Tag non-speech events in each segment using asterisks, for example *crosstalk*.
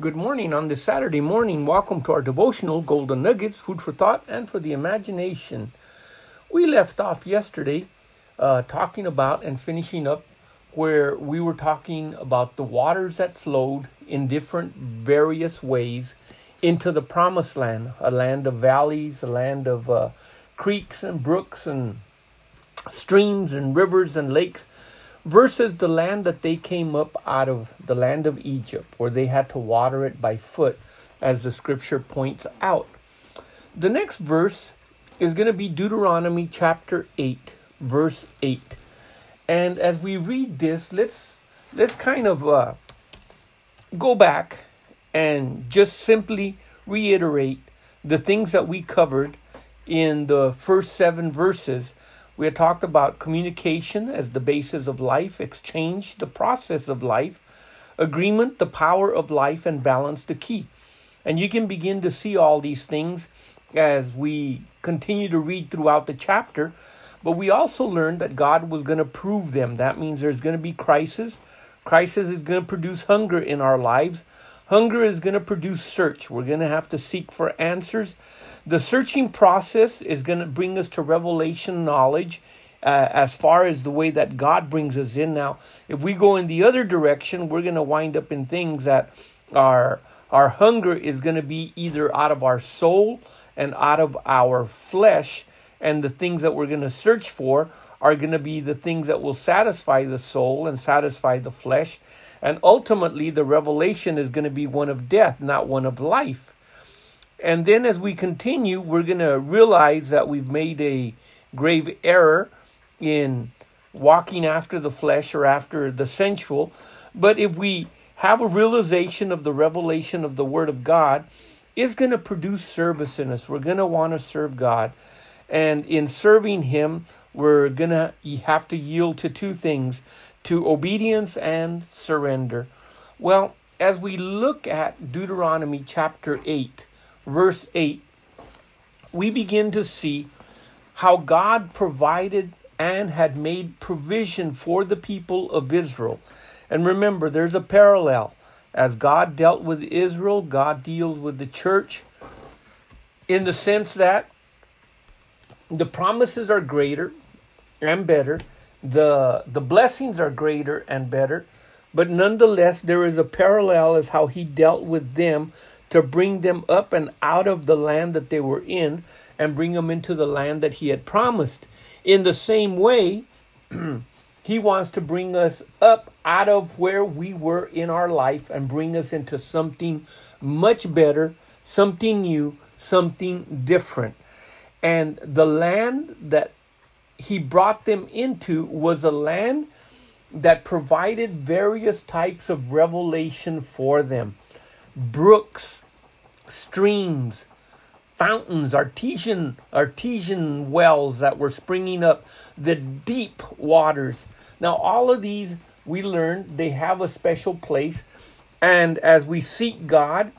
Good morning on this Saturday morning. Welcome to our devotional Golden Nuggets, food for thought and for the imagination. We left off yesterday uh, talking about and finishing up where we were talking about the waters that flowed in different various ways into the promised land, a land of valleys, a land of uh, creeks and brooks and streams and rivers and lakes versus the land that they came up out of the land of Egypt, where they had to water it by foot, as the scripture points out. The next verse is going to be Deuteronomy chapter 8, verse 8. And as we read this, let's let's kind of uh, go back and just simply reiterate the things that we covered in the first seven verses we had talked about communication as the basis of life, exchange, the process of life, agreement, the power of life, and balance, the key. And you can begin to see all these things as we continue to read throughout the chapter. But we also learned that God was going to prove them. That means there's going to be crisis. Crisis is going to produce hunger in our lives. Hunger is going to produce search. We're going to have to seek for answers. The searching process is going to bring us to revelation knowledge uh, as far as the way that God brings us in. Now, if we go in the other direction, we're going to wind up in things that our our hunger is going to be either out of our soul and out of our flesh, and the things that we're going to search for are going to be the things that will satisfy the soul and satisfy the flesh. And ultimately, the revelation is going to be one of death, not one of life. And then as we continue, we're going to realize that we've made a grave error in walking after the flesh or after the sensual. But if we have a realization of the revelation of the Word of God, it's going to produce service in us. We're going to want to serve God. And in serving Him, we're going to have to yield to two things to obedience and surrender. Well, as we look at Deuteronomy chapter 8, verse 8, we begin to see how God provided and had made provision for the people of Israel. And remember, there's a parallel. As God dealt with Israel, God deals with the church in the sense that the promises are greater and better, the, the blessings are greater and better, but nonetheless, there is a parallel as how He dealt with them to bring them up and out of the land that they were in and bring them into the land that he had promised. In the same way, *clears throat* he wants to bring us up out of where we were in our life and bring us into something much better, something new, something different. And the land that he brought them into was a land that provided various types of revelation for them brooks, streams, fountains, artesian artesian wells that were springing up, the deep waters. Now all of these we learned they have a special place and as we seek God,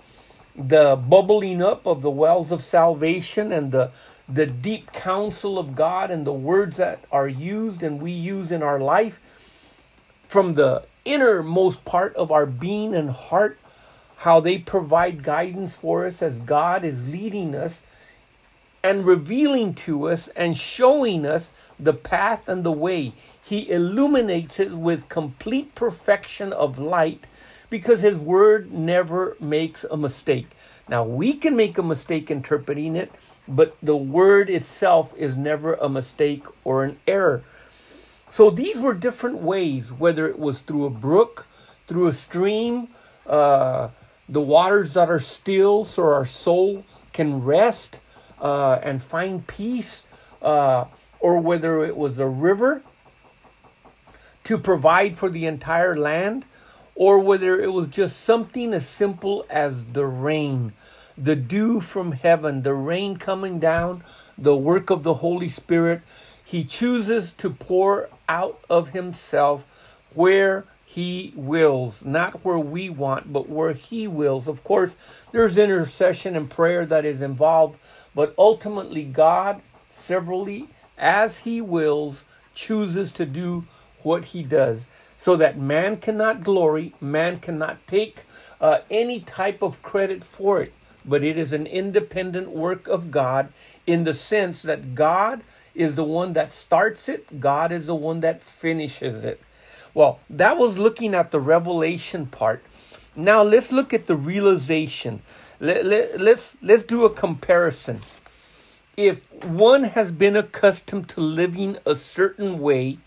the bubbling up of the wells of salvation and the the deep counsel of God and the words that are used and we use in our life from the innermost part of our being and heart how they provide guidance for us as God is leading us and revealing to us and showing us the path and the way. He illuminates it with complete perfection of light because His Word never makes a mistake. Now, we can make a mistake interpreting it, but the Word itself is never a mistake or an error. So these were different ways, whether it was through a brook, through a stream, uh, the waters that are still so our soul can rest uh, and find peace, uh, or whether it was a river to provide for the entire land, or whether it was just something as simple as the rain, the dew from heaven, the rain coming down, the work of the Holy Spirit. He chooses to pour out of Himself where he wills, not where we want, but where He wills. Of course, there's intercession and prayer that is involved, but ultimately, God, severally, as He wills, chooses to do what He does. so that man cannot glory, man cannot take uh, any type of credit for it, but it is an independent work of God in the sense that God is the one that starts it, God is the one that finishes it. Well, that was looking at the revelation part. Now let's look at the realization. Let, let, let's let's do a comparison. If one has been accustomed to living a certain way,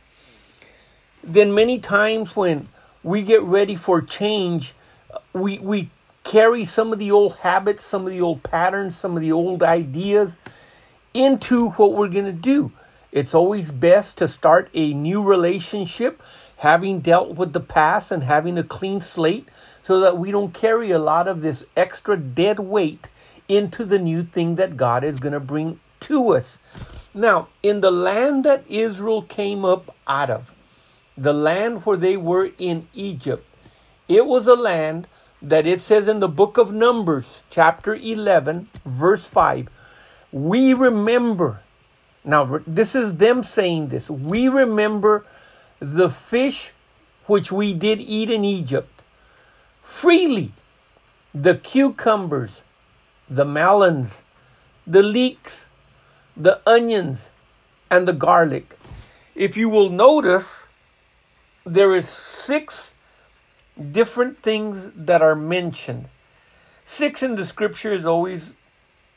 then many times when we get ready for change, we we carry some of the old habits, some of the old patterns, some of the old ideas into what we're going to do. It's always best to start a new relationship having dealt with the past and having a clean slate so that we don't carry a lot of this extra dead weight into the new thing that God is going to bring to us. Now, in the land that Israel came up out of, the land where they were in Egypt, it was a land that it says in the book of Numbers, chapter 11, verse 5, we remember. Now, this is them saying this. We remember the fish which we did eat in Egypt freely, the cucumbers, the melons, the leeks, the onions, and the garlic. If you will notice, there is six different things that are mentioned. Six in the scripture is always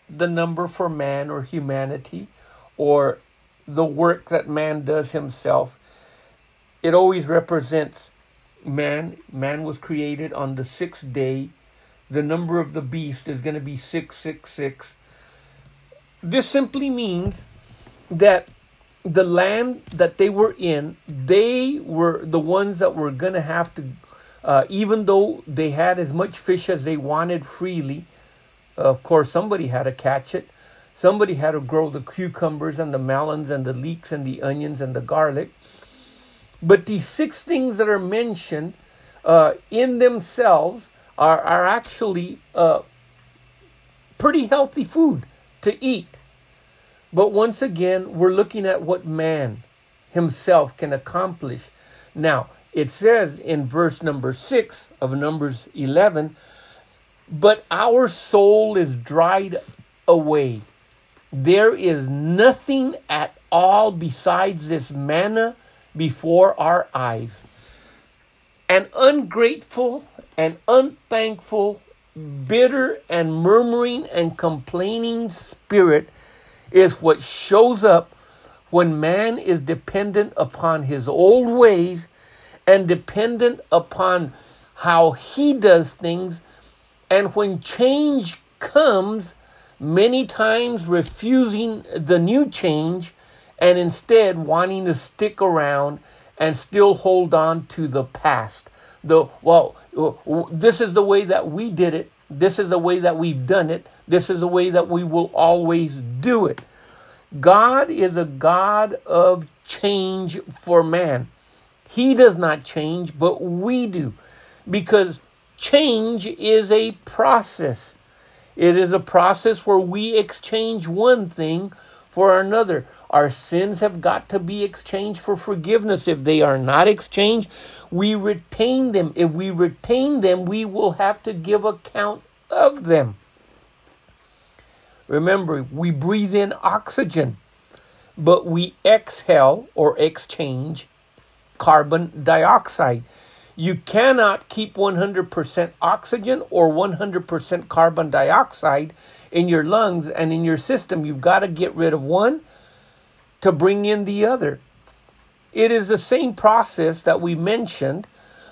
the number for man or humanity or the work that man does himself it always represents man. Man was created on the sixth day. The number of the beast is going to be 666. This simply means that the land that they were in, they were the ones that were going to have to, uh, even though they had as much fish as they wanted freely, of course, somebody had to catch it. Somebody had to grow the cucumbers and the melons and the leeks and the onions and the garlic. But these six things that are mentioned uh, in themselves are, are actually uh, pretty healthy food to eat. But once again, we're looking at what man himself can accomplish. Now, it says in verse number 6 of Numbers 11, but our soul is dried away. There is nothing at all besides this manna before our eyes. An ungrateful and unthankful, bitter and murmuring and complaining spirit is what shows up when man is dependent upon his old ways and dependent upon how he does things. And when change comes, many times refusing the new change and instead wanting to stick around and still hold on to the past. The well, this is the way that we did it. This is the way that we've done it. This is the way that we will always do it. God is a God of change for man. He does not change, but we do. Because change is a process. It is a process where we exchange one thing for another. Our sins have got to be exchanged for forgiveness. If they are not exchanged, we retain them. If we retain them, we will have to give account of them. Remember, we breathe in oxygen, but we exhale or exchange carbon dioxide. You cannot keep 100% oxygen or 100% carbon dioxide in your lungs and in your system. You've got to get rid of one to bring in the other. It is the same process that we mentioned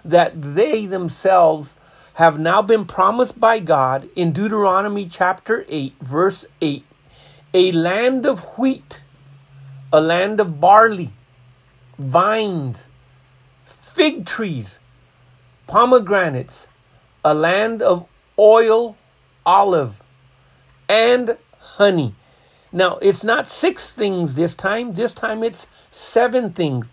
that they themselves have now been promised by God in Deuteronomy chapter 8, verse 8 a land of wheat, a land of barley, vines, fig trees, pomegranates, a land of oil, olive, and honey. Now, it's not six things this time, this time it's seven things.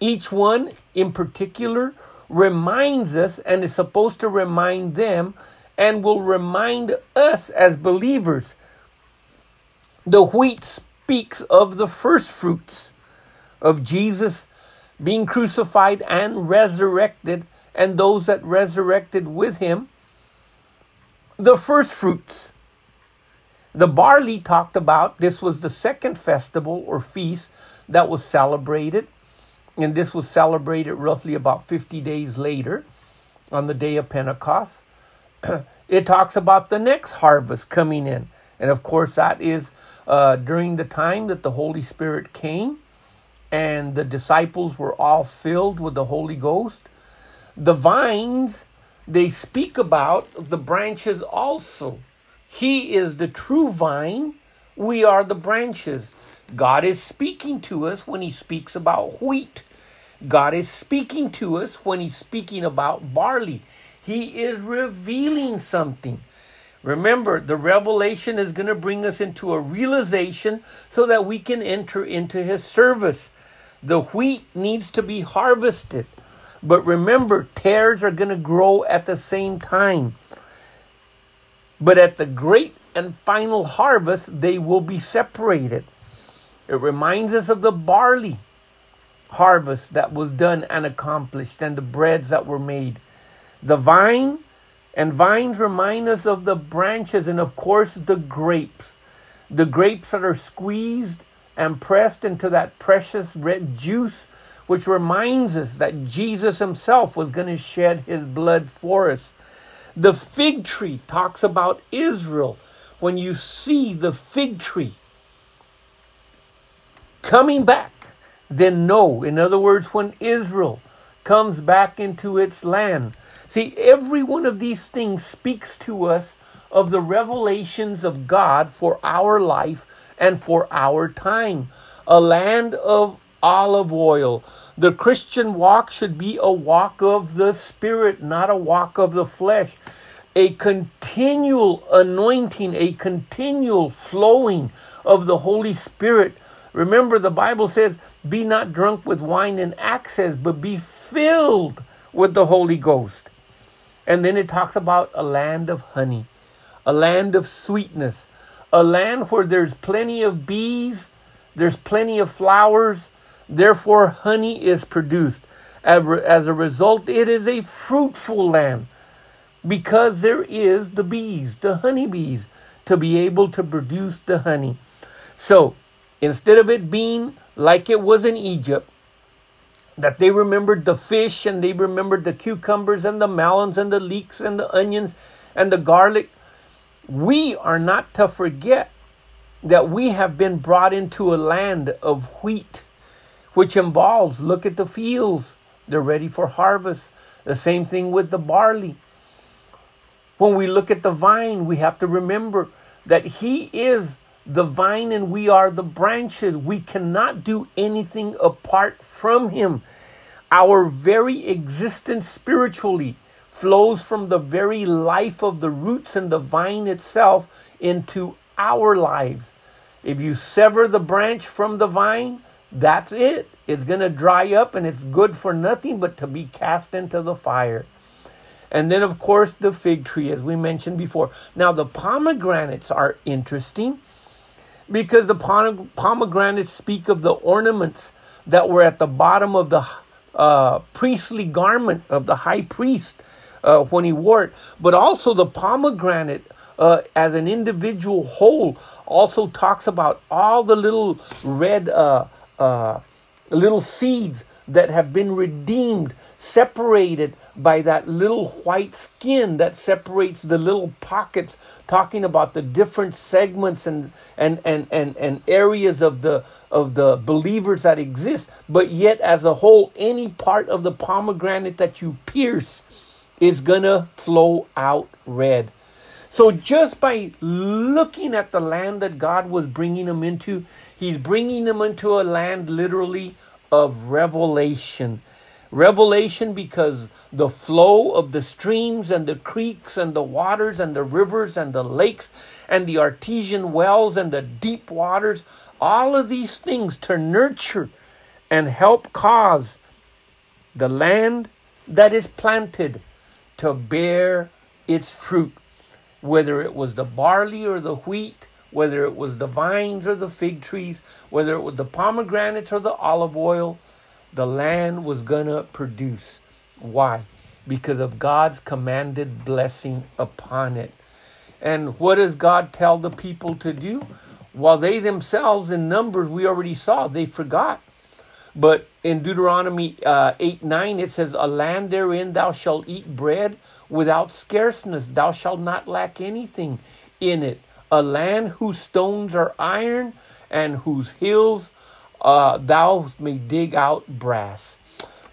Each one in particular reminds us and is supposed to remind them and will remind us as believers. The wheat speaks of the first fruits of Jesus being crucified and resurrected, and those that resurrected with him, the first fruits. The barley talked about, this was the second festival or feast that was celebrated, and this was celebrated roughly about 50 days later on the day of Pentecost. *clears throat* it talks about the next harvest coming in. And of course, that is uh, during the time that the Holy Spirit came and the disciples were all filled with the Holy Ghost. The vines, they speak about the branches also. He is the true vine, we are the branches. God is speaking to us when He speaks about wheat. God is speaking to us when He's speaking about barley. He is revealing something. Remember, the revelation is going to bring us into a realization so that we can enter into His service. The wheat needs to be harvested. But remember, tares are going to grow at the same time. But at the great and final harvest, they will be separated. It reminds us of the barley harvest that was done and accomplished and the breads that were made. The vine and vines remind us of the branches and, of course, the grapes. The grapes that are squeezed and pressed into that precious red juice, which reminds us that Jesus himself was going to shed his blood for us. The fig tree talks about Israel. When you see the fig tree coming back, then know. In other words, when Israel comes back into its land. See, every one of these things speaks to us of the revelations of God for our life and for our time. A land of olive oil. The Christian walk should be a walk of the Spirit, not a walk of the flesh. A continual anointing, a continual flowing of the Holy Spirit. Remember, the Bible says, Be not drunk with wine and excess, but be filled with the Holy Ghost. And then it talks about a land of honey, a land of sweetness, a land where there's plenty of bees, there's plenty of flowers, therefore, honey is produced. As a result, it is a fruitful land because there is the bees, the honeybees, to be able to produce the honey. So, instead of it being like it was in Egypt, that they remembered the fish and they remembered the cucumbers and the melons and the leeks and the onions and the garlic we are not to forget that we have been brought into a land of wheat, which involves look at the fields, they're ready for harvest. The same thing with the barley. When we look at the vine, we have to remember that He is the vine and we are the branches. We cannot do anything apart from Him. Our very existence spiritually flows from the very life of the roots and the vine itself into our lives. If you sever the branch from the vine, that's it. It's going to dry up and it's good for nothing but to be cast into the fire. And then, of course, the fig tree, as we mentioned before. Now, the pomegranates are interesting because the pomegranates speak of the ornaments that were at the bottom of the uh, priestly garment of the high priest uh, when he wore it, but also the pomegranate uh, as an individual whole also talks about all the little red uh, little seeds that have been redeemed, separated by that little white skin that separates the little pockets, talking about the different segments and and and and, and areas of the of the believers that exist. But yet, as a whole, any part of the pomegranate that you pierce is to flow out red. So just by looking at the land that God was bringing them into, He's bringing them into a land literally of revelation. Revelation because the flow of the streams and the creeks and the waters and the rivers and the lakes and the artesian wells and the deep waters, all of these things to nurture and help cause the land that is planted to bear its fruit, whether it was the barley or the wheat, whether it was the vines or the fig trees, whether it was the pomegranates or the olive oil, the land was going to produce. Why? Because of God's commanded blessing upon it. And what does God tell the people to do? While they themselves, in Numbers, we already saw, they forgot. But in Deuteronomy uh, 8 9, it says, A land therein thou shalt eat bread without scarceness, thou shalt not lack anything in it. A land whose stones are iron and whose hills uh, thou may dig out brass.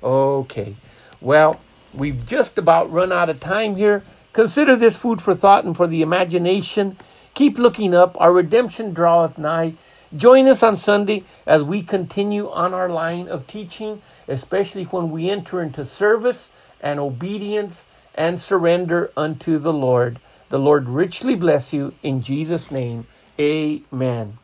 Okay, well, we've just about run out of time here. Consider this food for thought and for the imagination. Keep looking up. Our redemption draweth nigh. Join us on Sunday as we continue on our line of teaching, especially when we enter into service and obedience and surrender unto the Lord. The Lord richly bless you in Jesus' name. Amen.